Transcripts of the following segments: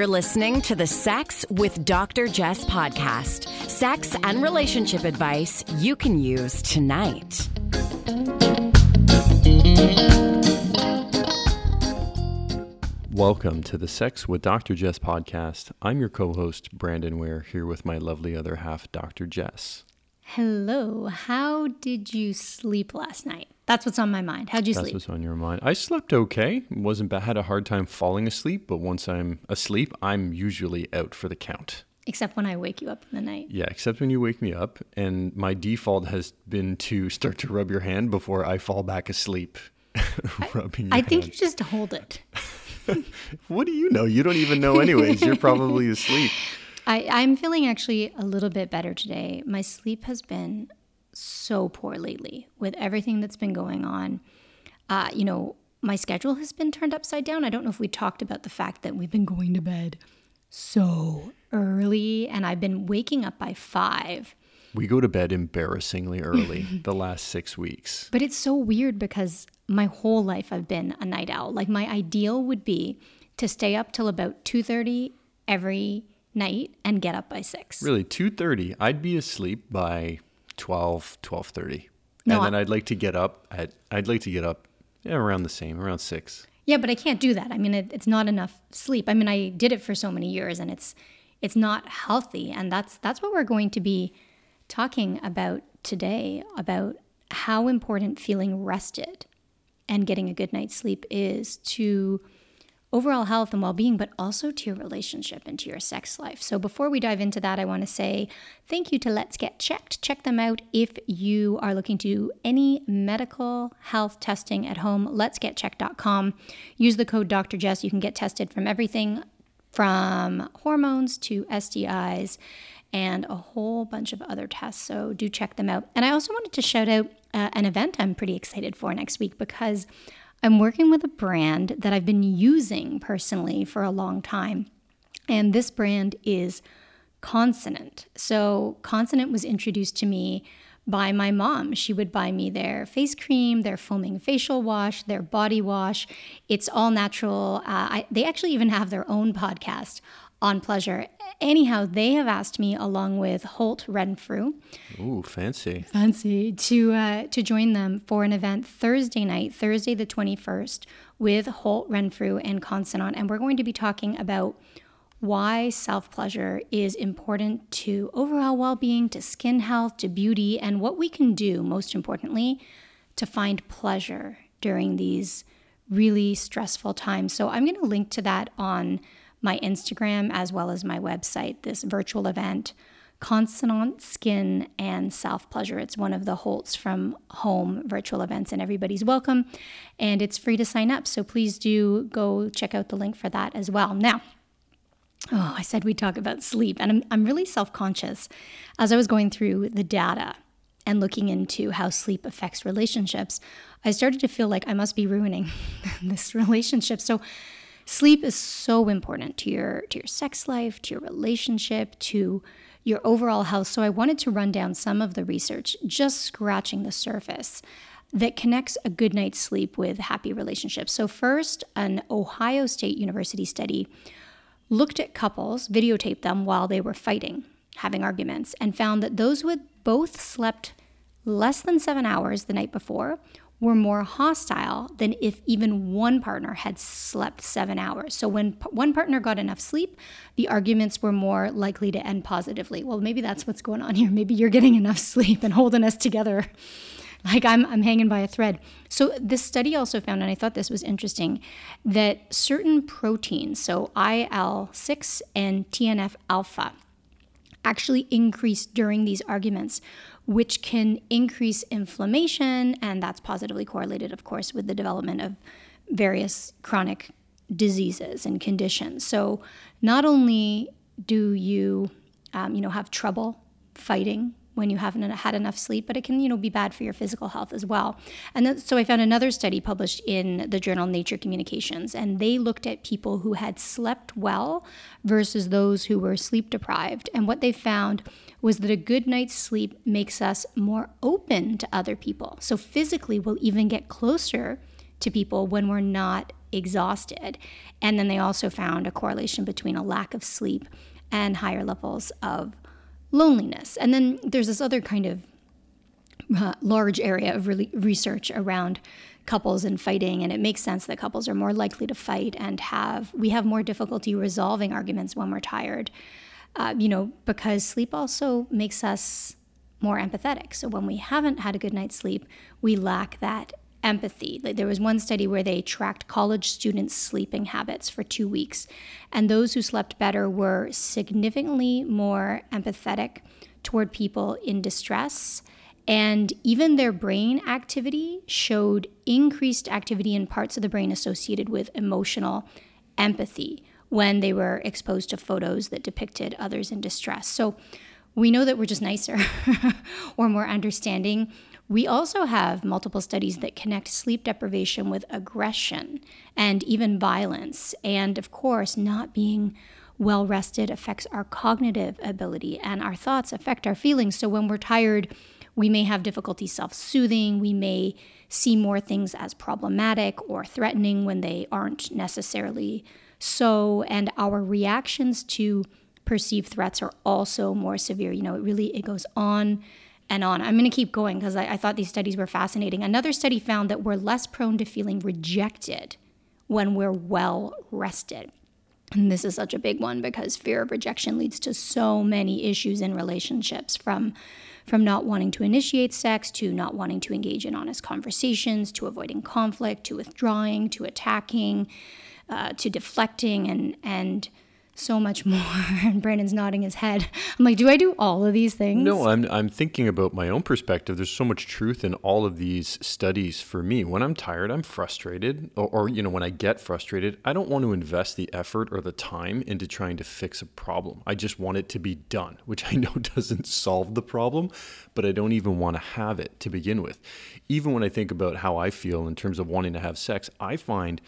You're listening to the Sex with Dr. Jess podcast. Sex and relationship advice you can use tonight. Welcome to the Sex with Dr. Jess podcast. I'm your co host, Brandon Ware, here with my lovely other half, Dr. Jess. Hello. How did you sleep last night? That's what's on my mind. How'd you That's sleep? That's what's on your mind. I slept okay. wasn't bad. Had a hard time falling asleep, but once I'm asleep, I'm usually out for the count. Except when I wake you up in the night. Yeah, except when you wake me up, and my default has been to start to rub your hand before I fall back asleep. Rubbing your I think you just hold it. What do you know? You don't even know, anyways. You're probably asleep. I, I'm feeling actually a little bit better today. My sleep has been so poor lately with everything that's been going on. Uh, you know, my schedule has been turned upside down. I don't know if we talked about the fact that we've been going to bed so early and I've been waking up by five. We go to bed embarrassingly early the last six weeks. But it's so weird because my whole life I've been a night owl. Like my ideal would be to stay up till about 2:30 every night and get up by 6. Really, 2.30, I'd be asleep by 12, 12.30. No, and then I- I'd like to get up at, I'd like to get up yeah, around the same, around 6. Yeah, but I can't do that. I mean, it, it's not enough sleep. I mean, I did it for so many years and it's it's not healthy and that's that's what we're going to be talking about today about how important feeling rested and getting a good night's sleep is to overall health and well being, but also to your relationship and to your sex life. So, before we dive into that, I want to say thank you to Let's Get Checked. Check them out if you are looking to do any medical health testing at home. Let's Get Let'sGetChecked.com. Use the code Dr. Jess. You can get tested from everything from hormones to STIs and a whole bunch of other tests. So do check them out. And I also wanted to shout out uh, an event I'm pretty excited for next week because I'm working with a brand that I've been using personally for a long time. And this brand is Consonant. So, Consonant was introduced to me by my mom. She would buy me their face cream, their foaming facial wash, their body wash. It's all natural. Uh, I, they actually even have their own podcast on pleasure. Anyhow, they have asked me, along with Holt Renfrew, Ooh, fancy. fancy to uh, to join them for an event Thursday night, Thursday the twenty first, with Holt Renfrew and Consonant, and we're going to be talking about why self pleasure is important to overall well being, to skin health, to beauty, and what we can do, most importantly, to find pleasure during these really stressful times. So I'm going to link to that on my Instagram as well as my website, this virtual event. Consonant Skin and Self Pleasure. It's one of the Holtz from Home virtual events, and everybody's welcome. And it's free to sign up. So please do go check out the link for that as well. Now, Oh, I said we'd talk about sleep, and I'm, I'm really self conscious as I was going through the data and looking into how sleep affects relationships. I started to feel like I must be ruining this relationship. So, sleep is so important to your to your sex life, to your relationship, to your overall health. So, I wanted to run down some of the research, just scratching the surface that connects a good night's sleep with happy relationships. So, first, an Ohio State University study looked at couples, videotaped them while they were fighting, having arguments, and found that those who had both slept less than seven hours the night before were more hostile than if even one partner had slept seven hours. So when p- one partner got enough sleep, the arguments were more likely to end positively. Well, maybe that's what's going on here. Maybe you're getting enough sleep and holding us together like I'm, I'm hanging by a thread. So this study also found, and I thought this was interesting, that certain proteins, so IL-6 and TNF alpha, actually increase during these arguments, which can increase inflammation, and that's positively correlated, of course, with the development of various chronic diseases and conditions. So not only do you, um, you know, have trouble fighting when you haven't had enough sleep, but it can, you know, be bad for your physical health as well. And so I found another study published in the journal Nature Communications, and they looked at people who had slept well versus those who were sleep deprived. And what they found was that a good night's sleep makes us more open to other people. So physically, we'll even get closer to people when we're not exhausted. And then they also found a correlation between a lack of sleep and higher levels of loneliness. And then there's this other kind of uh, large area of research around couples and fighting and it makes sense that couples are more likely to fight and have we have more difficulty resolving arguments when we're tired uh, you know because sleep also makes us more empathetic so when we haven't had a good night's sleep we lack that empathy. Like there was one study where they tracked college students' sleeping habits for two weeks, and those who slept better were significantly more empathetic toward people in distress. And even their brain activity showed increased activity in parts of the brain associated with emotional empathy when they were exposed to photos that depicted others in distress. So we know that we're just nicer or more understanding we also have multiple studies that connect sleep deprivation with aggression and even violence. And of course, not being well rested affects our cognitive ability, and our thoughts affect our feelings. So when we're tired, we may have difficulty self soothing. We may see more things as problematic or threatening when they aren't necessarily so. And our reactions to perceived threats are also more severe. You know, it really it goes on and on. I'm going to keep going because I, I thought these studies were fascinating. Another study found that we're less prone to feeling rejected when we're well rested. And this is such a big one because fear of rejection leads to so many issues in relationships from from not wanting to initiate sex to not wanting to engage in honest conversations to avoiding conflict to withdrawing to attacking uh, to deflecting and and so much more. And Brandon's nodding his head. I'm like, do I do all of these things? No, I'm, I'm thinking about my own perspective. There's so much truth in all of these studies for me. When I'm tired, I'm frustrated. Or, or, you know, when I get frustrated, I don't want to invest the effort or the time into trying to fix a problem. I just want it to be done, which I know doesn't solve the problem, but I don't even want to have it to begin with. Even when I think about how I feel in terms of wanting to have sex, I find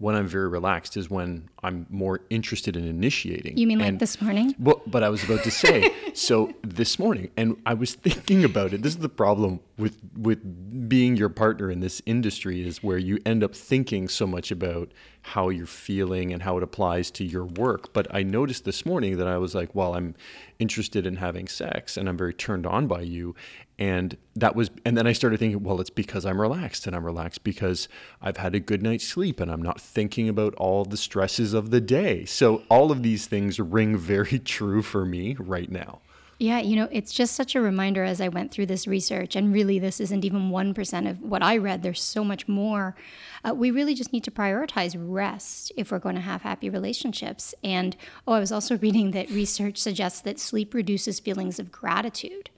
when I'm very relaxed is when I'm more interested in initiating. You mean and, like this morning? Well, but I was about to say, so this morning, and I was thinking about it. This is the problem with with being your partner in this industry is where you end up thinking so much about how you're feeling and how it applies to your work. But I noticed this morning that I was like, well, I'm interested in having sex and I'm very turned on by you and that was and then i started thinking well it's because i'm relaxed and i'm relaxed because i've had a good night's sleep and i'm not thinking about all the stresses of the day so all of these things ring very true for me right now yeah, you know, it's just such a reminder as I went through this research, and really, this isn't even 1% of what I read. There's so much more. Uh, we really just need to prioritize rest if we're going to have happy relationships. And oh, I was also reading that research suggests that sleep reduces feelings of gratitude.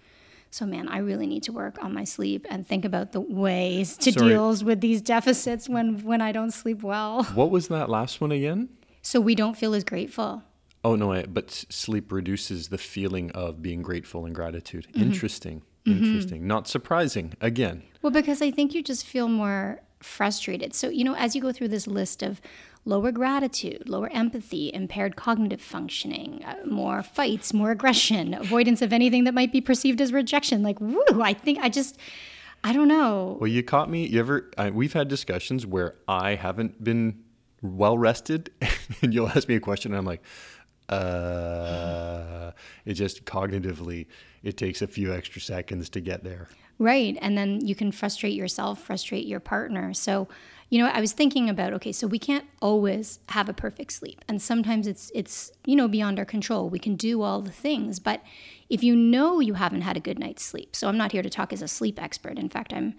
So, man, I really need to work on my sleep and think about the ways to Sorry. deal with these deficits when when I don't sleep well. What was that last one again? So we don't feel as grateful. Oh no, but sleep reduces the feeling of being grateful and gratitude. Mm-hmm. Interesting. Mm-hmm. Interesting. Not surprising again. Well, because I think you just feel more frustrated. So, you know, as you go through this list of lower gratitude, lower empathy, impaired cognitive functioning, uh, more fights, more aggression, avoidance of anything that might be perceived as rejection. Like, woo, I think I just, I don't know. Well, you caught me. You ever, I, we've had discussions where I haven't been well rested, and you'll ask me a question, and I'm like, uh, it just cognitively, it takes a few extra seconds to get there. Right. And then you can frustrate yourself, frustrate your partner. So, you know, I was thinking about okay, so we can't always have a perfect sleep. And sometimes it's it's, you know, beyond our control. We can do all the things, but if you know you haven't had a good night's sleep. So I'm not here to talk as a sleep expert. In fact, I'm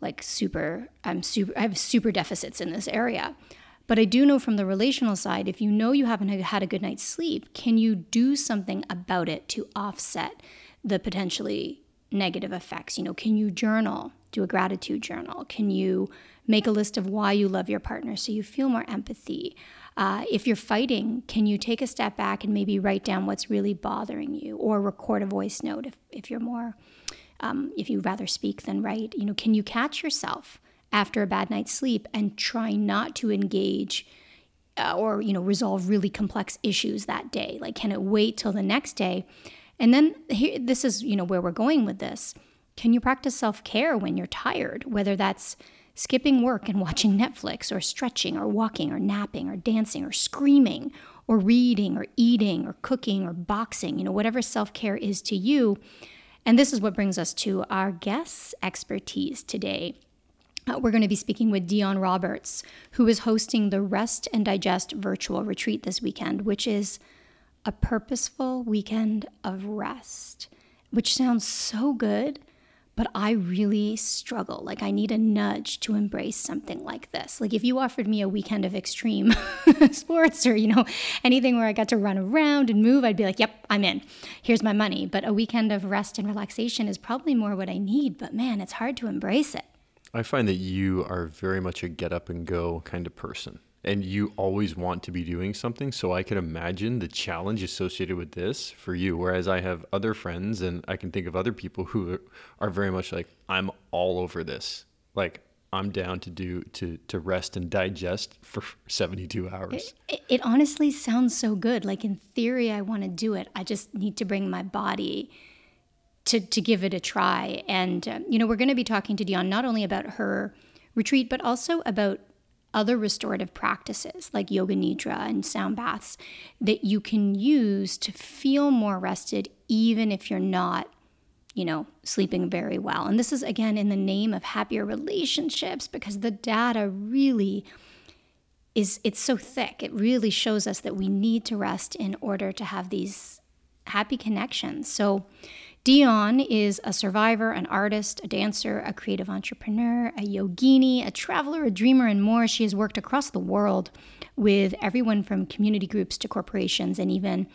like super I'm super I have super deficits in this area. But I do know from the relational side, if you know you haven't had a good night's sleep, can you do something about it to offset the potentially negative effects? You know, can you journal, do a gratitude journal? Can you make a list of why you love your partner so you feel more empathy? Uh, if you're fighting, can you take a step back and maybe write down what's really bothering you or record a voice note if, if you're more, um, if you rather speak than write? You know, can you catch yourself after a bad night's sleep and try not to engage? Uh, or you know resolve really complex issues that day like can it wait till the next day and then here, this is, you know, where we're going with this. Can you practice self care when you're tired? Whether that's skipping work and watching Netflix or stretching or walking or napping or dancing or screaming or reading or eating or cooking or boxing, you know, whatever self care is to you. And this is what brings us to our guest's expertise today. Uh, we're going to be speaking with Dion Roberts, who is hosting the Rest and Digest virtual retreat this weekend, which is a purposeful weekend of rest, which sounds so good but I really struggle. Like, I need a nudge to embrace something like this. Like, if you offered me a weekend of extreme sports or, you know, anything where I got to run around and move, I'd be like, yep, I'm in. Here's my money. But a weekend of rest and relaxation is probably more what I need. But man, it's hard to embrace it. I find that you are very much a get up and go kind of person and you always want to be doing something. So I can imagine the challenge associated with this for you. Whereas I have other friends and I can think of other people who are very much like, I'm all over this. Like, I'm down to do to to rest and digest for 72 hours. It, it honestly sounds so good. Like in theory, I want to do it. I just need to bring my body to to give it a try. And um, you know, we're going to be talking to Dion not only about her retreat, but also about other restorative practices like yoga nidra and sound baths that you can use to feel more rested even if you're not you know sleeping very well. And this is again in the name of happier relationships because the data really is it's so thick. It really shows us that we need to rest in order to have these happy connections. So Dion is a survivor, an artist, a dancer, a creative entrepreneur, a yogini, a traveler, a dreamer, and more. She has worked across the world with everyone from community groups to corporations and even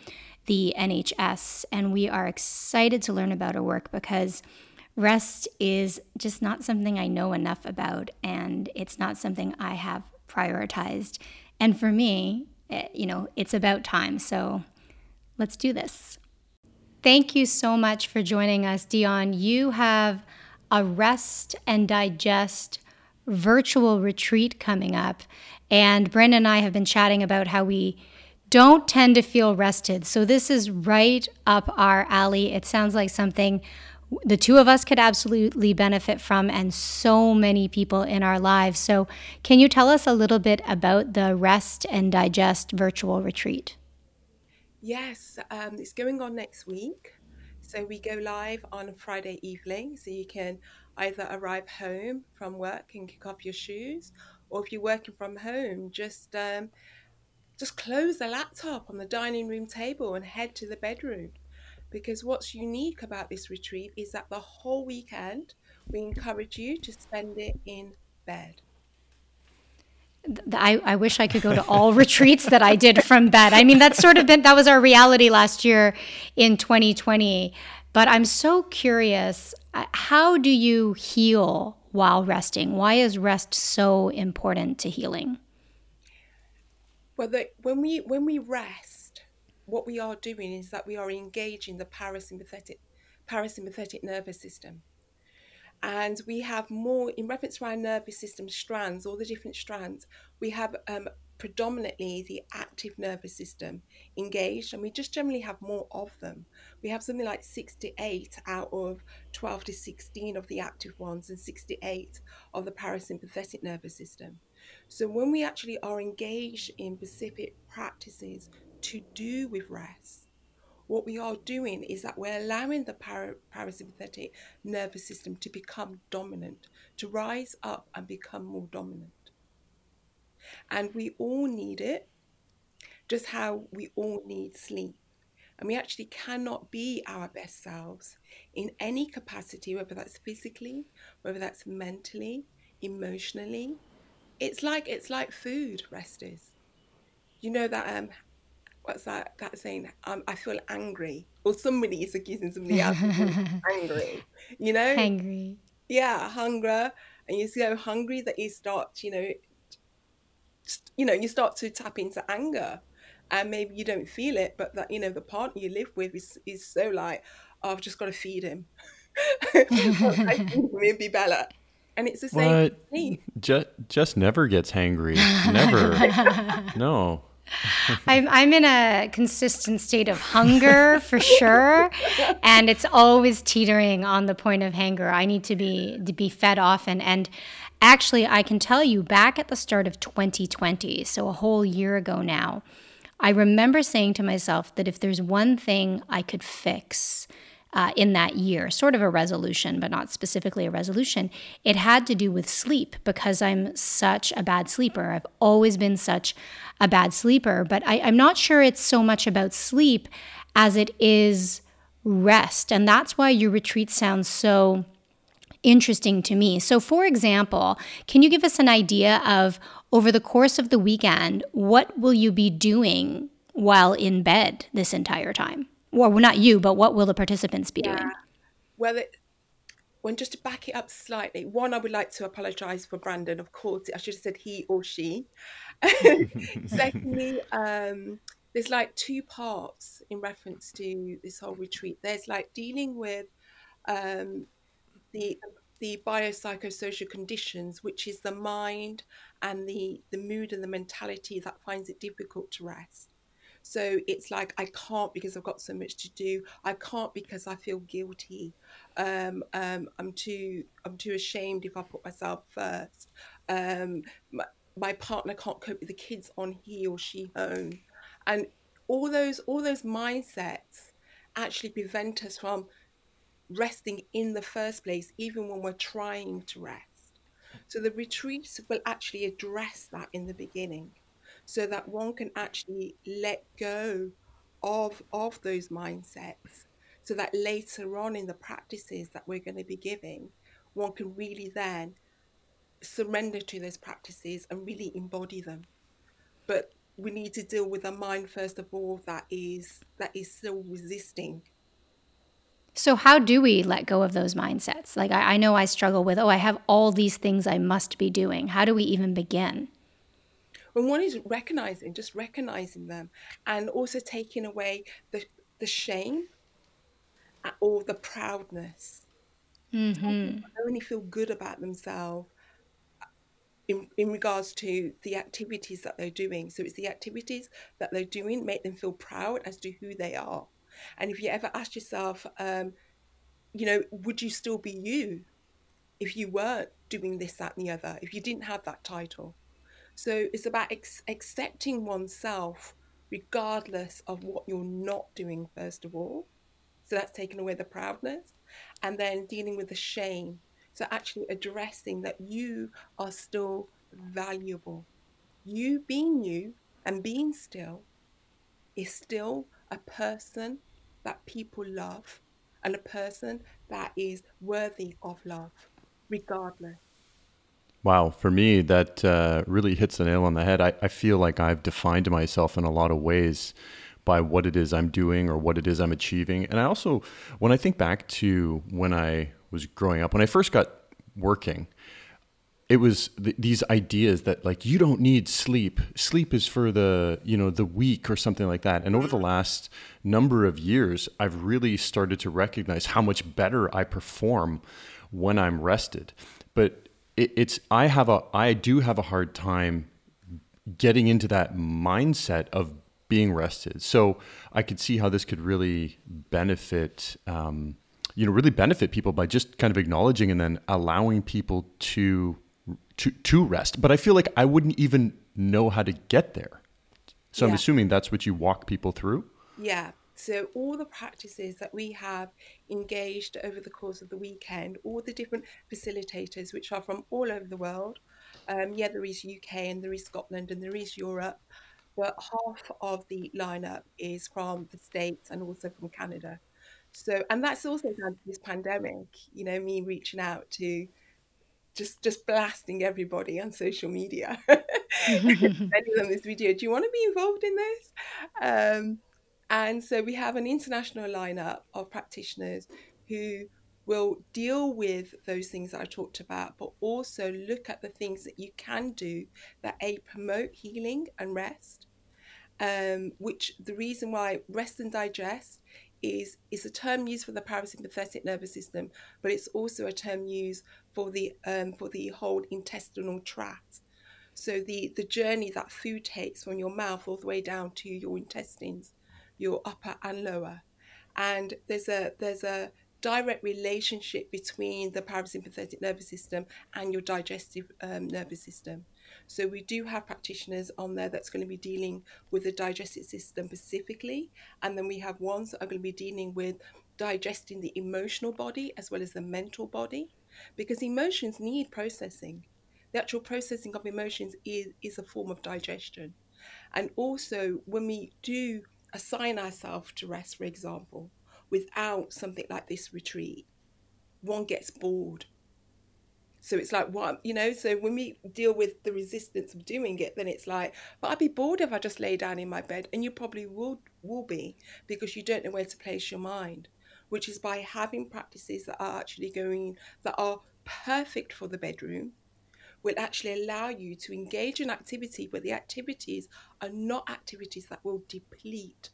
the NHS. And we are excited to learn about her work because rest is just not something I know enough about, and it's not something I have prioritized. And for me, it, eh, you know, it's about time. So let's do this. Thank you so much for joining us, Dion. You have a rest and digest virtual retreat coming up. And Brandon and I have been chatting about how we don't tend to feel rested. So this is right up our alley. It sounds like something the two of us could absolutely benefit from, and so many people in our lives. So, can you tell us a little bit about the Rest and Digest virtual retreat? Yes, um, it's going on next week. So we go live on Friday evening. So you can either arrive home from work and kick off your shoes, or if you're working from home, just um, just close the laptop on the dining room table and head to the bedroom. Because what's unique about this retreat is that the whole weekend we encourage you to spend it in bed. I, I wish I could go to all retreats that I did from bed. I mean, that's sort of been, that was our reality last year in 2020. But I'm so curious uh, how do you heal while resting? Why is rest so important to healing? Well, the, when we when we rest, what we are doing is that we are engaging the parasympathetic parasympathetic nervous system and we have more in reference to our nervous system strands all the different strands we have um, predominantly the active nervous system engaged and we just generally have more of them. We have something like 68 out of 12 to 16 of the active ones and 68 of the parasympathetic nervous system. So when we actually are engaged in specific practices to do with rest what we are doing is that we're allowing the para- parasympathetic nervous system to become dominant, to rise up and become more dominant. And we all need it, just how we all need sleep. And we actually cannot be our best selves in any capacity, whether that's physically, whether that's mentally, emotionally. It's like it's like food, rest is. You know that um, what's that that saying? Um, i feel angry. Or somebody is accusing somebody else of angry you know? Angry yeah hunger. And you so hungry that you start you know you know you start to tap into anger. And maybe you don't feel it but that you know the partner you live with is, is so like oh, i've just got to feed him. Maybe bella and it's the same what? Just, just never gets hangry. Never. No I'm I'm in a consistent state of hunger for sure, and it's always teetering on the point of hunger. I need to be to be fed often, and Actually, I can tell you back at the start of 2020, so a whole year ago now, I remember saying to myself that if there's one thing I could fix, uh, in that year, sort of a resolution, but not specifically a resolution. It had to do with sleep because I'm such a bad sleeper. I've always been such a bad sleeper, but I, I'm not sure it's so much about sleep as it is rest. And that's why your retreat sounds so interesting to me. So, for example, can you give us an idea of over the course of the weekend, what will you be doing while in bed this entire time? Well, not you, but what will the participants be yeah. doing? Well, it, when just to back it up slightly, one, I would like to apologise for Brandon. Of course, I should have said he or she. Secondly, um, there's like two parts in reference to this whole retreat. There's like dealing with um, the the biopsychosocial conditions, which is the mind and the the mood and the mentality that finds it difficult to rest. So it's like I can't because I've got so much to do. I can't because I feel guilty. Um, um, I'm too I'm too ashamed if I put myself first. Um, my, my partner can't cope with the kids on he or she own, and all those all those mindsets actually prevent us from resting in the first place, even when we're trying to rest. So the retreats will actually address that in the beginning so that one can actually let go of of those mindsets so that later on in the practices that we're going to be giving one can really then surrender to those practices and really embody them. But we need to deal with a mind first of all that is that is still resisting. So how do we let go of those mindsets? Like I, I know i struggle with oh i have all these things i must be doing. How do we even begin when one is recognizing, just recognizing them, and also taking away the the shame or the proudness. Mm-hmm. only feel good about themselves in, in regards to the activities that they're doing. So it's the activities that they're doing make them feel proud as to who they are. And if you ever ask yourself, um, you know, would you still be you if you weren't doing this, that, and the other, if you didn't have that title? So it's about ex- accepting oneself regardless of what you're not doing, first of all. So that's taking away the proudness and then dealing with the shame. So actually addressing that you are still valuable. You being you and being still is still a person that people love and a person that is worthy of love, regardless. Wow, for me, that uh, really hits the nail on the head. I, I feel like I've defined myself in a lot of ways by what it is I'm doing or what it is I'm achieving. And I also, when I think back to when I was growing up, when I first got working, it was th- these ideas that like you don't need sleep sleep is for the you know the weak or something like that and over the last number of years i've really started to recognize how much better i perform when i'm rested but it, it's I have a I do have a hard time getting into that mindset of being rested. So I could see how this could really benefit, um, you know, really benefit people by just kind of acknowledging and then allowing people to to to rest. But I feel like I wouldn't even know how to get there. So yeah. I'm assuming that's what you walk people through. Yeah, so, all the practices that we have engaged over the course of the weekend, all the different facilitators, which are from all over the world. Um, yeah, there is UK and there is Scotland and there is Europe, but half of the lineup is from the States and also from Canada. So, and that's also down to this pandemic, you know, me reaching out to just just blasting everybody on social media sending them this video do you want to be involved in this um, and so we have an international lineup of practitioners who will deal with those things that I talked about, but also look at the things that you can do that A, promote healing and rest. Um, which the reason why rest and digest is is a term used for the parasympathetic nervous system, but it's also a term used for the um, for the whole intestinal tract. So the the journey that food takes from your mouth all the way down to your intestines your upper and lower. And there's a there's a direct relationship between the parasympathetic nervous system and your digestive um, nervous system. So we do have practitioners on there that's going to be dealing with the digestive system specifically, and then we have ones that are going to be dealing with digesting the emotional body as well as the mental body, because emotions need processing. The actual processing of emotions is, is a form of digestion. And also, when we do assign ourselves to rest, for example, without something like this retreat, one gets bored. So it's like what you know. So when we deal with the resistance of doing it, then it's like, but I'd be bored if I just lay down in my bed, and you probably will will be because you don't know where to place your mind. Which is by having practices that are actually going that are perfect for the bedroom, will actually allow you to engage in activity, but the activities are not activities that will deplete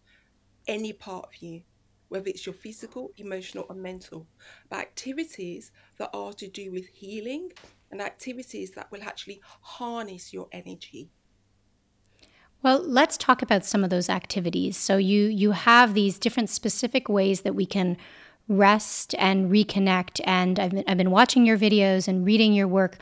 any part of you, whether it's your physical, emotional, or mental, but activities that are to do with healing and activities that will actually harness your energy. Well, let's talk about some of those activities. So you you have these different specific ways that we can rest and reconnect. And I've been, I've been watching your videos and reading your work,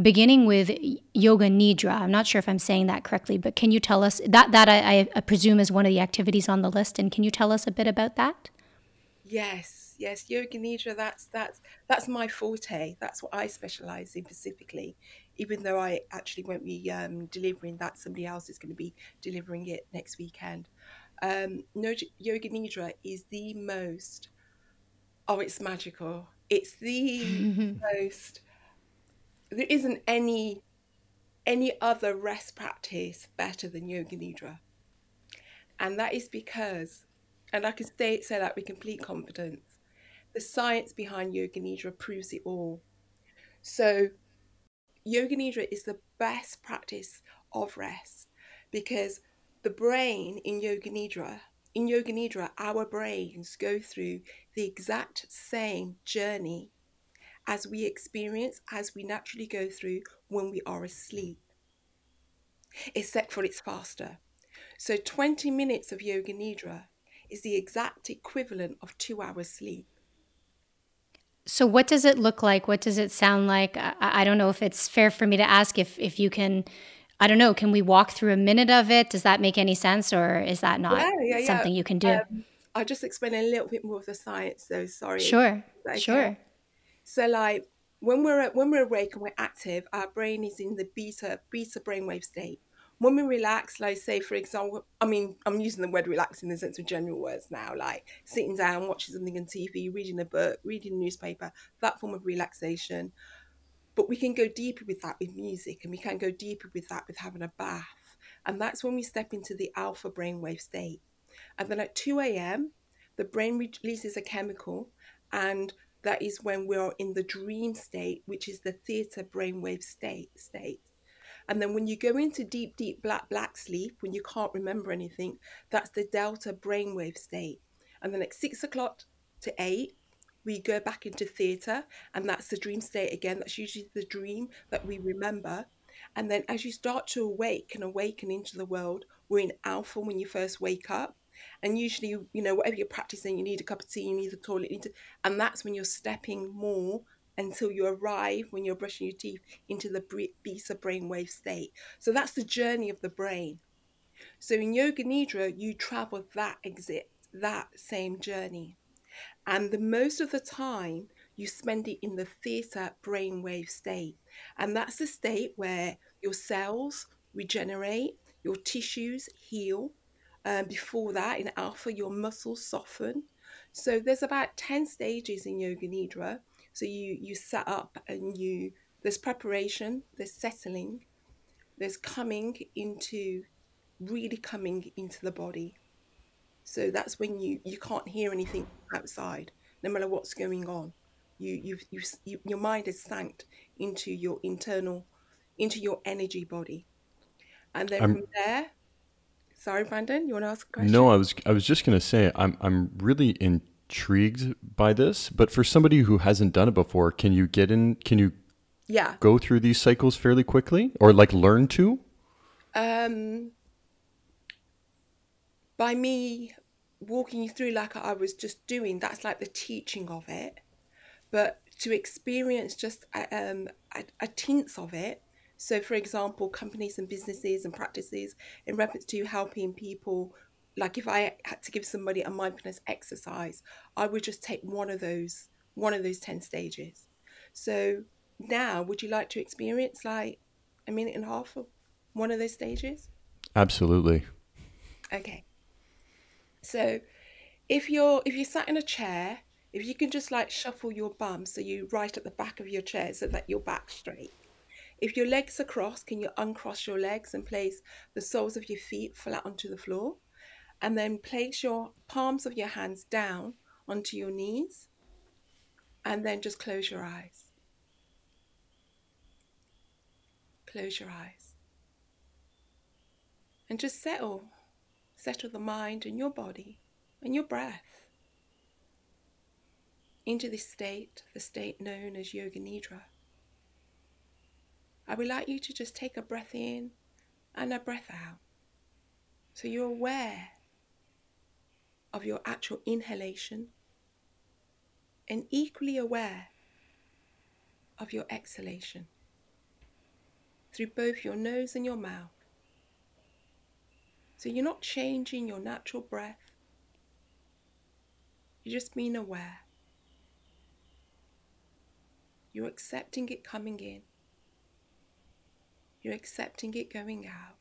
beginning with Yoga Nidra. I'm not sure if I'm saying that correctly, but can you tell us that that I, I presume is one of the activities on the list? And can you tell us a bit about that? Yes, yes, Yoga Nidra. That's that's that's my forte. That's what I specialize in specifically. Even though I actually won't be um, delivering that, somebody else is going to be delivering it next weekend. Um, Yoga Nidra is the most oh, it's magical. It's the most. There isn't any any other rest practice better than Yoga Nidra, and that is because, and I can say say that with complete confidence, the science behind Yoga Nidra proves it all. So, Yoga Nidra is the best practice of rest because the brain in Yoga Nidra in Yoga Nidra, our brains go through the exact same journey as we experience, as we naturally go through when we are asleep, except for it's faster. So 20 minutes of Yoga Nidra is the exact equivalent of two hours sleep. So, what does it look like? What does it sound like? I, I don't know if it's fair for me to ask if, if you can I don't know, can we walk through a minute of it? Does that make any sense or is that not yeah, yeah, yeah. something you can do? Um, I'll just explain a little bit more of the science though, sorry. Sure. Okay? Sure. So like when we're when we're awake and we're active, our brain is in the beta beta brainwave state. When we relax, like say for example, I mean I'm using the word relax in the sense of general words now, like sitting down, watching something on TV, reading a book, reading a newspaper, that form of relaxation. But we can go deeper with that with music, and we can go deeper with that with having a bath. And that's when we step into the alpha brainwave state. And then at 2 a.m., the brain releases a chemical, and that is when we're in the dream state, which is the theta brainwave state state. And then when you go into deep, deep black black sleep, when you can't remember anything, that's the delta brainwave state. And then at six o'clock to eight, we go back into theta, and that's the dream state again. That's usually the dream that we remember. And then as you start to awake and awaken into the world, we're in alpha when you first wake up. And usually, you know, whatever you're practicing, you need a cup of tea, you need a toilet, need to, and that's when you're stepping more until you arrive when you're brushing your teeth into the beta brainwave state. So that's the journey of the brain. So in Yoga Nidra, you travel that exit, that same journey. And the most of the time, you spend it in the theta brainwave state. And that's the state where your cells regenerate, your tissues heal. Um, before that, in alpha, your muscles soften. So there's about 10 stages in Yoga Nidra. So you, you set up and you, there's preparation, there's settling, there's coming into, really coming into the body. So that's when you, you can't hear anything outside, no matter what's going on. You, you've, you've, you, your mind is sank into your internal, into your energy body. And then I'm, from there, sorry, Brandon, you want to ask a question? No, I was, I was just going to say, I'm, I'm really intrigued by this, but for somebody who hasn't done it before, can you get in, can you yeah go through these cycles fairly quickly or like learn to? Um, by me walking you through like I was just doing. That's like the teaching of it. But to experience just a, um, a, a tints of it. So, for example, companies and businesses and practices in reference to helping people. Like if I had to give somebody a mindfulness exercise, I would just take one of those one of those ten stages. So now, would you like to experience like a minute and a half of one of those stages? Absolutely. Okay. So, if you're if you sat in a chair, if you can just like shuffle your bum so you right at the back of your chair so that your back straight. If your legs are crossed, can you uncross your legs and place the soles of your feet flat onto the floor? And then place your palms of your hands down onto your knees. And then just close your eyes. Close your eyes. And just settle. Settle the mind and your body and your breath into this state, the state known as Yoga Nidra. I would like you to just take a breath in and a breath out. So you're aware of your actual inhalation and equally aware of your exhalation through both your nose and your mouth. So you're not changing your natural breath, you're just being aware. You're accepting it coming in. You're accepting it going out.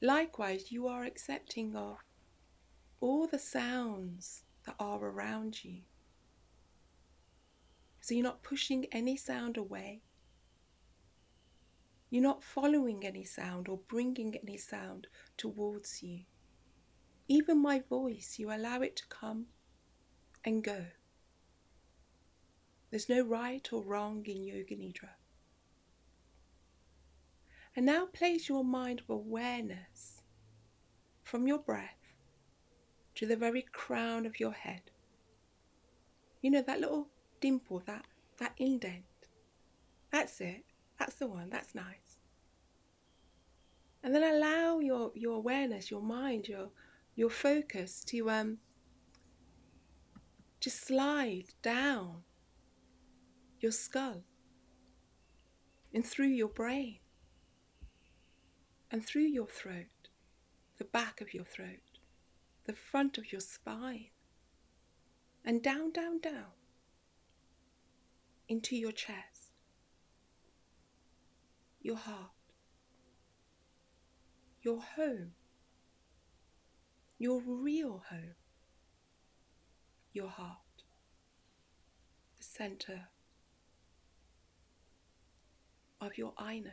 Likewise, you are accepting of all the sounds that are around you. So you're not pushing any sound away. You're not following any sound or bringing any sound towards you. Even my voice, you allow it to come and go. There's no right or wrong in Yoga Nidra. And now place your mind of awareness from your breath to the very crown of your head. You know that little dimple, that, that indent. That's it. That's the one. That's nice. And then allow your, your awareness, your mind, your your focus to um just slide down your skull and through your brain and through your throat, the back of your throat, the front of your spine, and down, down, down into your chest, your heart, your home, your real home, your heart, the center of your I-ness.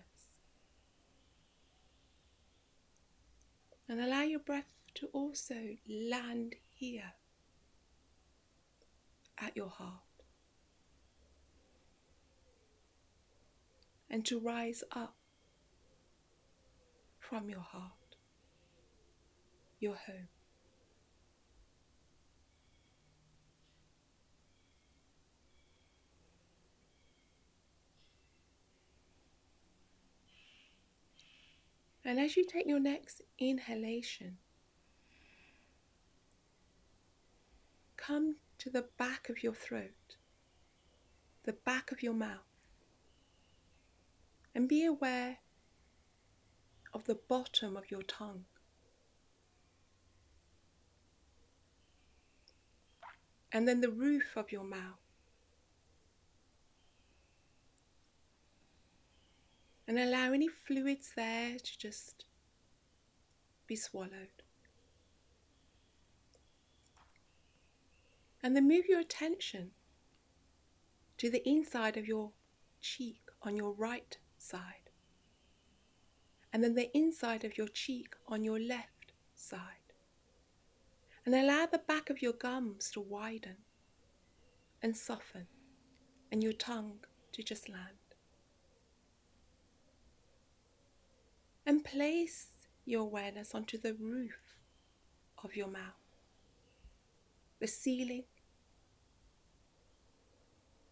And allow your breath to also land here at your heart and to rise up from your heart, your home. And as you take your next inhalation, come to the back of your throat, the back of your mouth, and be aware of the bottom of your tongue. And then the roof of your mouth. and allow any fluids there to just be swallowed. And then move your attention to the inside of your cheek on your right side, and then the inside of your cheek on your left side. And allow the back of your gums to widen and soften, and your tongue to just land. and place your awareness onto the roof of your mouth, the ceiling,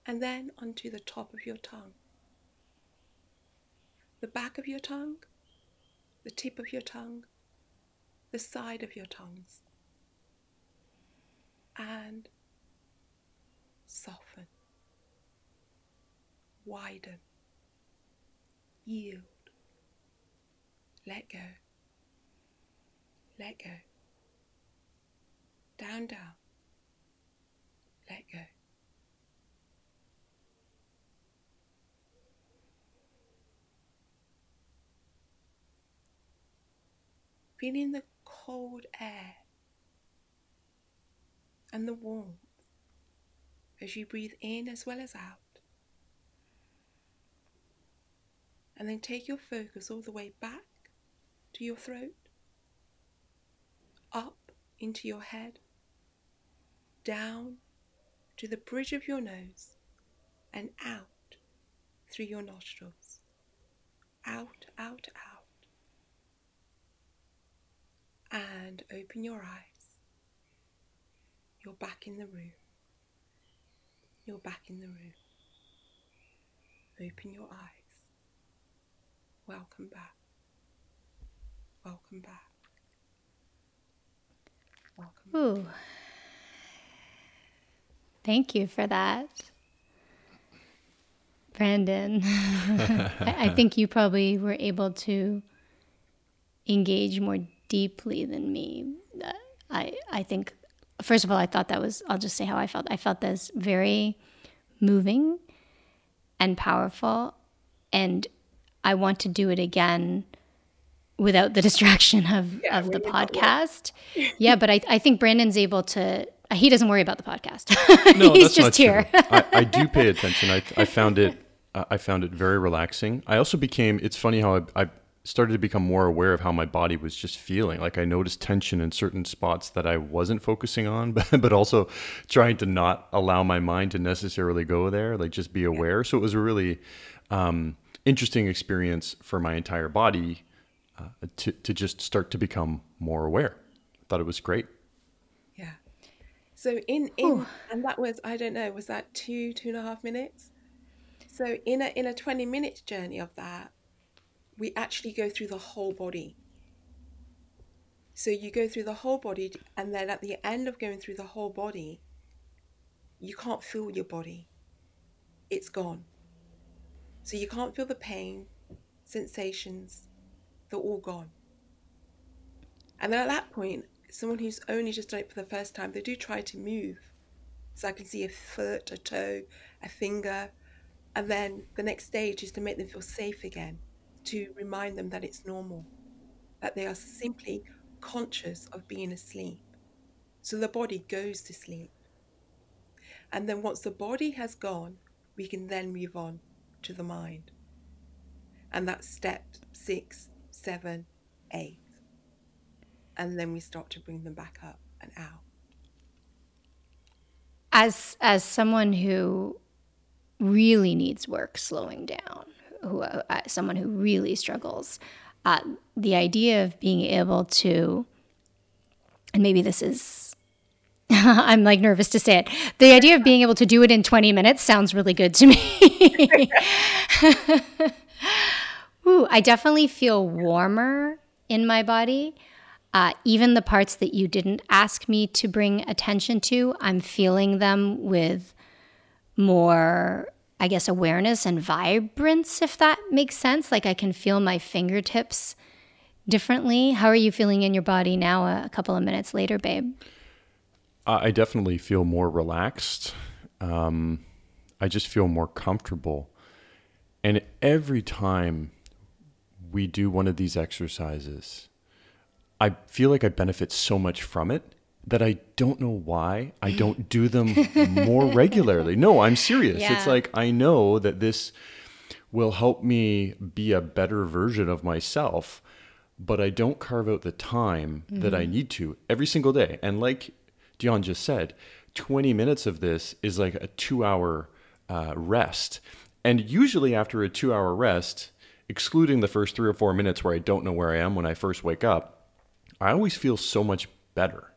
and then onto the top of your tongue, the back of your tongue, the tip of your tongue, the side of your tongues, and soften, widen, yield, let go, let go, down, down, let go. Feeling the cold air and the warmth as you breathe in as well as out. And then take your focus all the way back to your throat, up into your head, down to the bridge of your nose, and out through your nostrils. Out, out, out. And open your eyes. You're back in the room. You're back in the room. Open your eyes. Welcome back. Welcome back. Welcome. Ooh. Thank you for that. Brandon, I I think you probably were able to engage more deeply than me. Uh, I I think first of all, I thought that was I'll just say how I felt. I felt this very moving and powerful and I want to do it again without the distraction of, Yeah, of the when you're not podcast. yeah, but I, I think Brandon's able to he doesn't worry about the podcast. No, He's that's just not here. True. I, I do pay attention. I, I found it. Uh, I found it very relaxing. I also became. It's funny how I, I started to become more aware of how my body was just feeling. Like I noticed tension in certain spots that I wasn't focusing on, but but also trying to not allow my mind to necessarily go there. Like just be aware. So it was a really um, interesting experience for my entire body uh, to to just start to become more aware. I thought it was great. Yeah. So in in and that was I don't know was that two two and a half minutes. So in a in a twenty minute journey of that, we actually go through the whole body. So you go through the whole body, and then at the end of going through the whole body, you can't feel your body. It's gone. So you can't feel the pain, sensations, they're all gone. And then at that point, someone who's only just done it for the first time, they do try to move. So I can see a foot, a toe, a finger. And then the next stage is to make them feel safe again, to remind them that it's normal, that they are simply conscious of being asleep. So the body goes to sleep. And then once the body has gone, we can then move on to the mind. And that's step six, seven, eight and then we start to bring them back up and out. as as someone who really needs work slowing down, who uh, someone who really struggles, uh, the idea of being able to, and maybe this is. I'm like nervous to say it. The idea of being able to do it in 20 minutes sounds really good to me. Ooh, I definitely feel warmer in my body. Uh, even the parts that you didn't ask me to bring attention to, I'm feeling them with more, I guess, awareness and vibrance, if that makes sense. Like I can feel my fingertips differently. How are you feeling in your body now, a couple of minutes later, babe? I definitely feel more relaxed. Um, I just feel more comfortable. And every time we do one of these exercises, I feel like I benefit so much from it that I don't know why I don't do them more regularly. No, I'm serious. It's like I know that this will help me be a better version of myself, but I don't carve out the time that I need to every single day. And like Dion just said, 20 minutes of this is like a two hour uh, rest. And usually, after a two hour rest, excluding the first three or four minutes where I don't know where I am when I first wake up, I always feel so much better.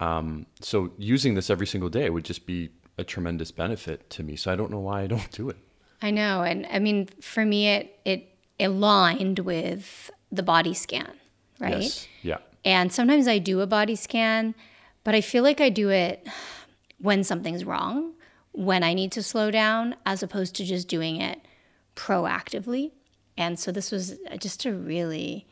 Um, so using this every single day would just be a tremendous benefit to me. So I don't know why I don't do it. I know, and I mean, for me, it it aligned with the body scan, right? Yes. Yeah. And sometimes I do a body scan, but I feel like I do it when something's wrong, when I need to slow down, as opposed to just doing it proactively. And so this was just a really,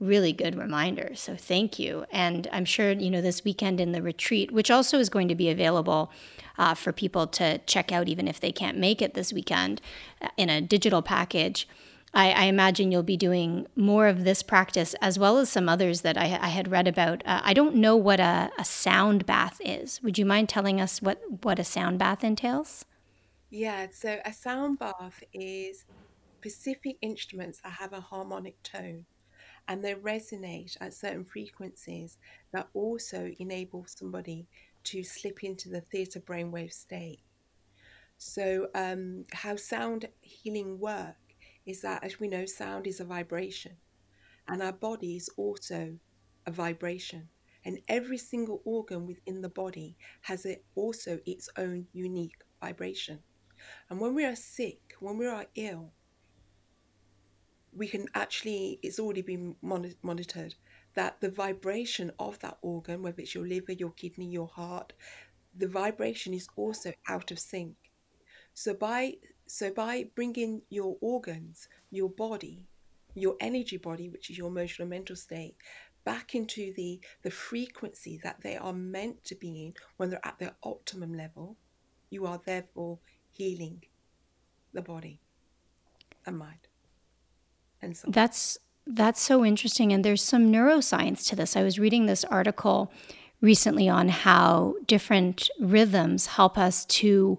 really good reminder. So thank you. And I'm sure, you know, this weekend in the retreat, which also is going to be available uh, for people to check out, even if they can't make it this weekend uh, in a digital package. I, I, imagine you'll be doing more of this practice as well as some others that I, I had read about. Uh, I don't know what a, a, sound bath is. Would you mind telling us what, what a sound bath entails? Yeah, so a sound bath is specific instruments that have a harmonic tone and they resonate at certain frequencies that also enable somebody to slip into the theta brainwave state. So, um, how sound healing work is that, as we know, sound is a vibration, and our body is also a vibration. And every single organ within the body has it also its own unique vibration. And when we are sick, when we are ill, we can actually, it's already been monitored, that the vibration of that organ, whether it's your liver, your kidney, your heart, the vibration is also out of sync. So by so by bringing your organs, your body, your energy body, which is your emotional mental state, back into the the frequency that they are meant to be in when they're at their optimum level, you are therefore healing the body and mind and so that's that's so interesting and there's some neuroscience to this. I was reading this article recently on how different rhythms help us to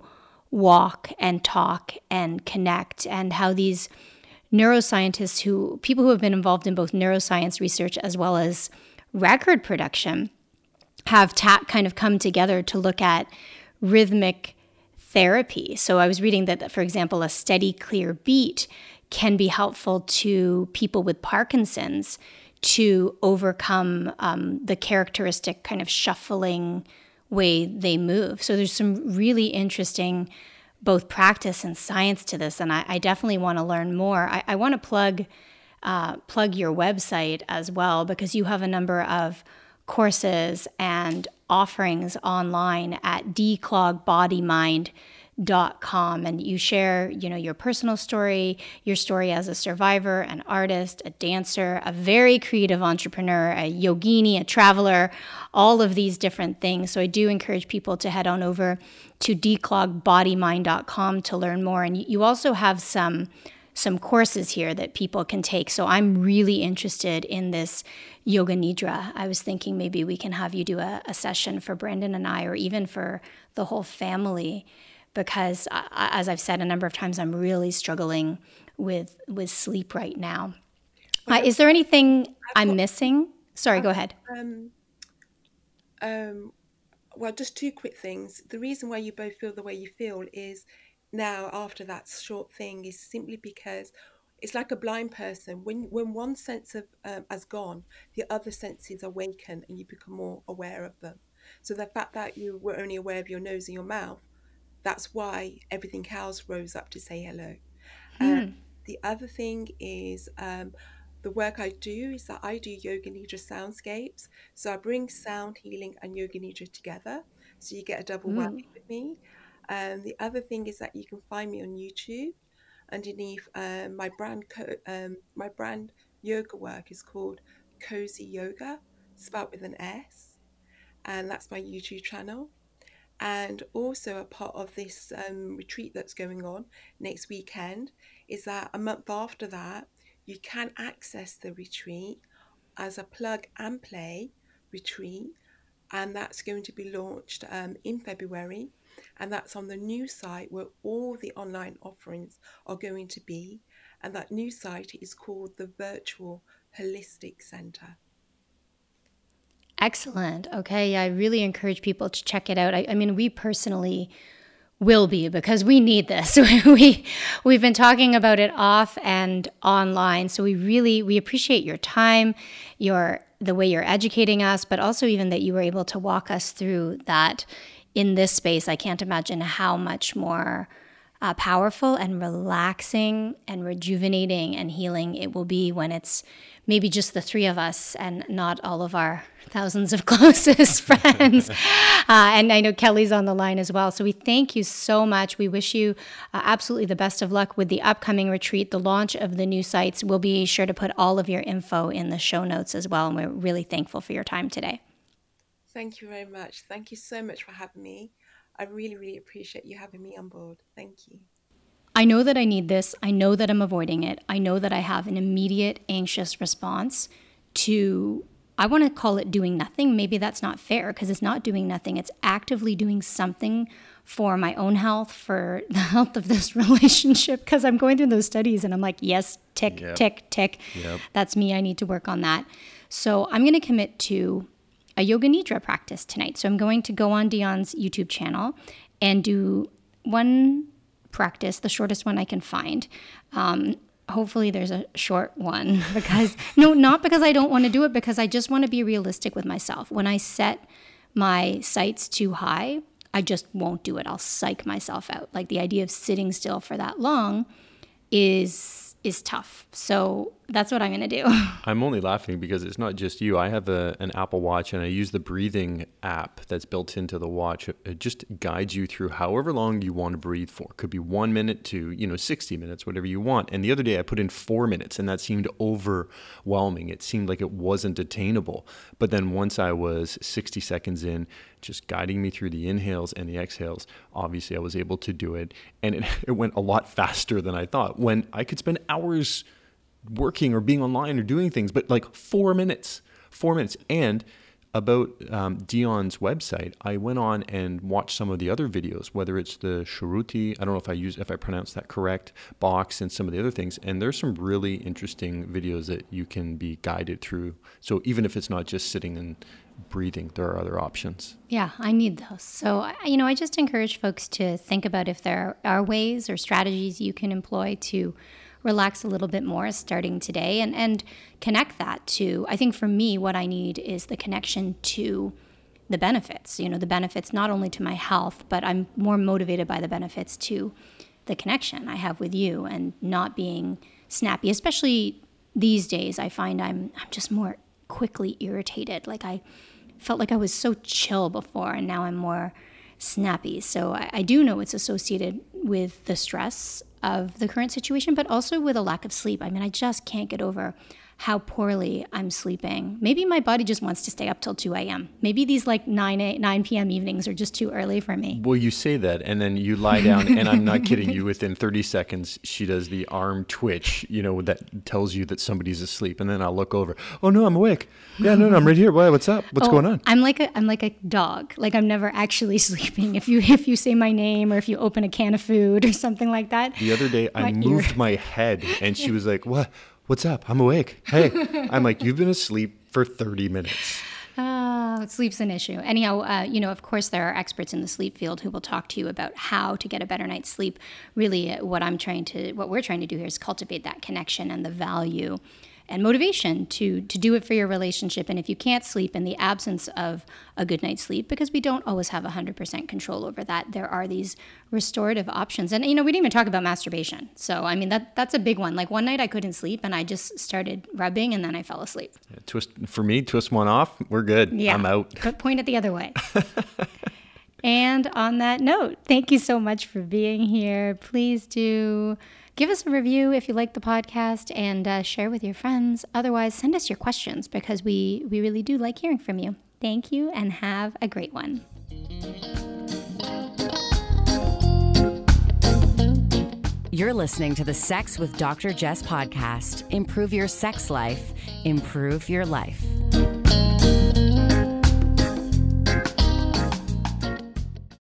walk and talk and connect and how these neuroscientists who people who have been involved in both neuroscience research as well as record production have ta- kind of come together to look at rhythmic therapy. So i was reading that for example a steady clear beat can be helpful to people with Parkinson's to overcome um, the characteristic kind of shuffling way they move. So there's some really interesting both practice and science to this, and I, I definitely want to learn more. I, I want to plug uh, plug your website as well because you have a number of courses and offerings online at declogbodymind.com dot com and you share you know your personal story your story as a survivor an artist a dancer a very creative entrepreneur a yogini a traveler all of these different things. So i do encourage people to head on over to declogbodymind.com to learn more. And you also have some some courses here that people can take. So i'm really interested in this yoga nidra. I was thinking maybe we can have you do a, a session for brandon and i or even for the whole family because as I've said a number of times, I'm really struggling with with sleep right now. Uh, is there anything I'm missing? Sorry, go ahead. Um, um, well, just two quick things. The reason why you both feel the way you feel is now after that short thing is simply because it's like a blind person. When when one sense of um, has gone, the other senses awaken, and you become more aware of them. So the fact that you were only aware of your nose and your mouth that's why everything else rose up to say hello. Hmm. the other thing is um, the work I do is that I do yoga nidra soundscapes. So I bring sound healing and yoga nidra together. So you get a double mm. whammy with me. Um, the other thing is that you can find me on YouTube underneath um, my brand co- um, my brand yoga work is called Cosy Yoga, spelled with an S, and that's my YouTube channel. And also, a part of this um, retreat that's going on next weekend is that a month after that, you can access the retreat as a plug and play retreat. And that's going to be launched um, in February. And that's on the new site where all the online offerings are going to be. And that new site is called the Virtual Holistic Center. Excellent. Okay. I really encourage people to check it out. I, I mean, we personally will be because we need this. we we've been talking about it off and online. So we really we appreciate your time, your the way you're educating us, but also even that you were able to walk us through that in this space. I can't imagine how much more uh, powerful and relaxing and rejuvenating and healing it will be when it's maybe just the three of us and not all of our thousands of closest friends. Uh, and I know Kelly's on the line as well. So we thank you so much. We wish you uh, absolutely the best of luck with the upcoming retreat, the launch of the new sites. We'll be sure to put all of your info in the show notes as well. And we're really thankful for your time today. Thank you very much. Thank you so much for having me. I really, really appreciate you having me on board. Thank you. I know that I need this. I know that I'm avoiding it. I know that I have an immediate anxious response to, I want to call it doing nothing. Maybe that's not fair because it's not doing nothing. It's actively doing something for my own health, for the health of this relationship. Because I'm going through those studies and I'm like, yes, tick, yep. tick, tick. Yep. That's me. I need to work on that. So I'm going to commit to a yoga nidra practice tonight. So I'm going to go on Dion's YouTube channel and do one practice, the shortest one I can find. Um, hopefully there's a short one because no not because i don't want to do it because i just want to be realistic with myself when i set my sights too high i just won't do it i'll psych myself out like the idea of sitting still for that long is is tough. So that's what I'm going to do. I'm only laughing because it's not just you. I have a, an Apple Watch and I use the breathing app that's built into the watch. It just guides you through however long you want to breathe for. It could be one minute to, you know, 60 minutes, whatever you want. And the other day I put in four minutes and that seemed overwhelming. It seemed like it wasn't attainable. But then once I was 60 seconds in, just guiding me through the inhales and the exhales. Obviously, I was able to do it, and it, it went a lot faster than I thought. When I could spend hours working or being online or doing things, but like four minutes, four minutes. And about um, Dion's website, I went on and watched some of the other videos, whether it's the Shruti, I don't know if I use if I pronounce that correct, box and some of the other things. And there's some really interesting videos that you can be guided through. So even if it's not just sitting and breathing, there are other options. Yeah, I need those. So, you know, I just encourage folks to think about if there are ways or strategies you can employ to relax a little bit more starting today and, and connect that to, I think for me, what I need is the connection to the benefits, you know, the benefits not only to my health, but I'm more motivated by the benefits to the connection I have with you and not being snappy, especially these days. I find I'm, I'm just more quickly irritated. Like I felt like I was so chill before, and now I'm more snappy. So I, I do know it's associated with the stress of the current situation, but also with a lack of sleep. I mean, I just can't get over how poorly I'm sleeping. Maybe my body just wants to stay up till 2 a.m. Maybe these like 9, 8, 9 p.m. evenings are just too early for me. Well, you say that, and then you lie down, and I'm not kidding you. Within 30 seconds, she does the arm twitch, you know, that tells you that somebody's asleep. And then I'll look over. Oh, no, I'm awake. Yeah, no, no, I'm right here. Why, what's up? What's oh, going on? I'm like a, I'm like a dog. Like I'm never actually sleeping. If you, if you say my name or if you open a can of food or something like that. The other day, I moved ear. my head, and she was like, what? What's up? I'm awake. Hey. I'm like, You've been asleep for 30 minutes. Uh, sleep's an issue. Anyhow, uh, you know, of course, there are experts in the sleep field who will talk to you about how to get a better night's sleep. Really, what I'm trying to, what we're trying to do here is cultivate that connection and the value and motivation to to do it for your relationship. And if you can't sleep in the absence of a good night's sleep because we don't always have 100% control over that there are these restorative options. And you know we didn't even talk about masturbation. So i mean that that's a big one. Like one night i couldn't sleep and i just started rubbing and then i fell asleep. Yeah, twist for me twist one off we're good. Yeah. I'm out. But point it the other way. And on that note thank you so much for being here. Please do Give us a review if you like the podcast and uh, share with your friends. Otherwise, send us your questions because we, we really do like hearing from you. Thank you and have a great one. You're listening to the Sex with Dr. Jess podcast. Improve your sex life, improve your life.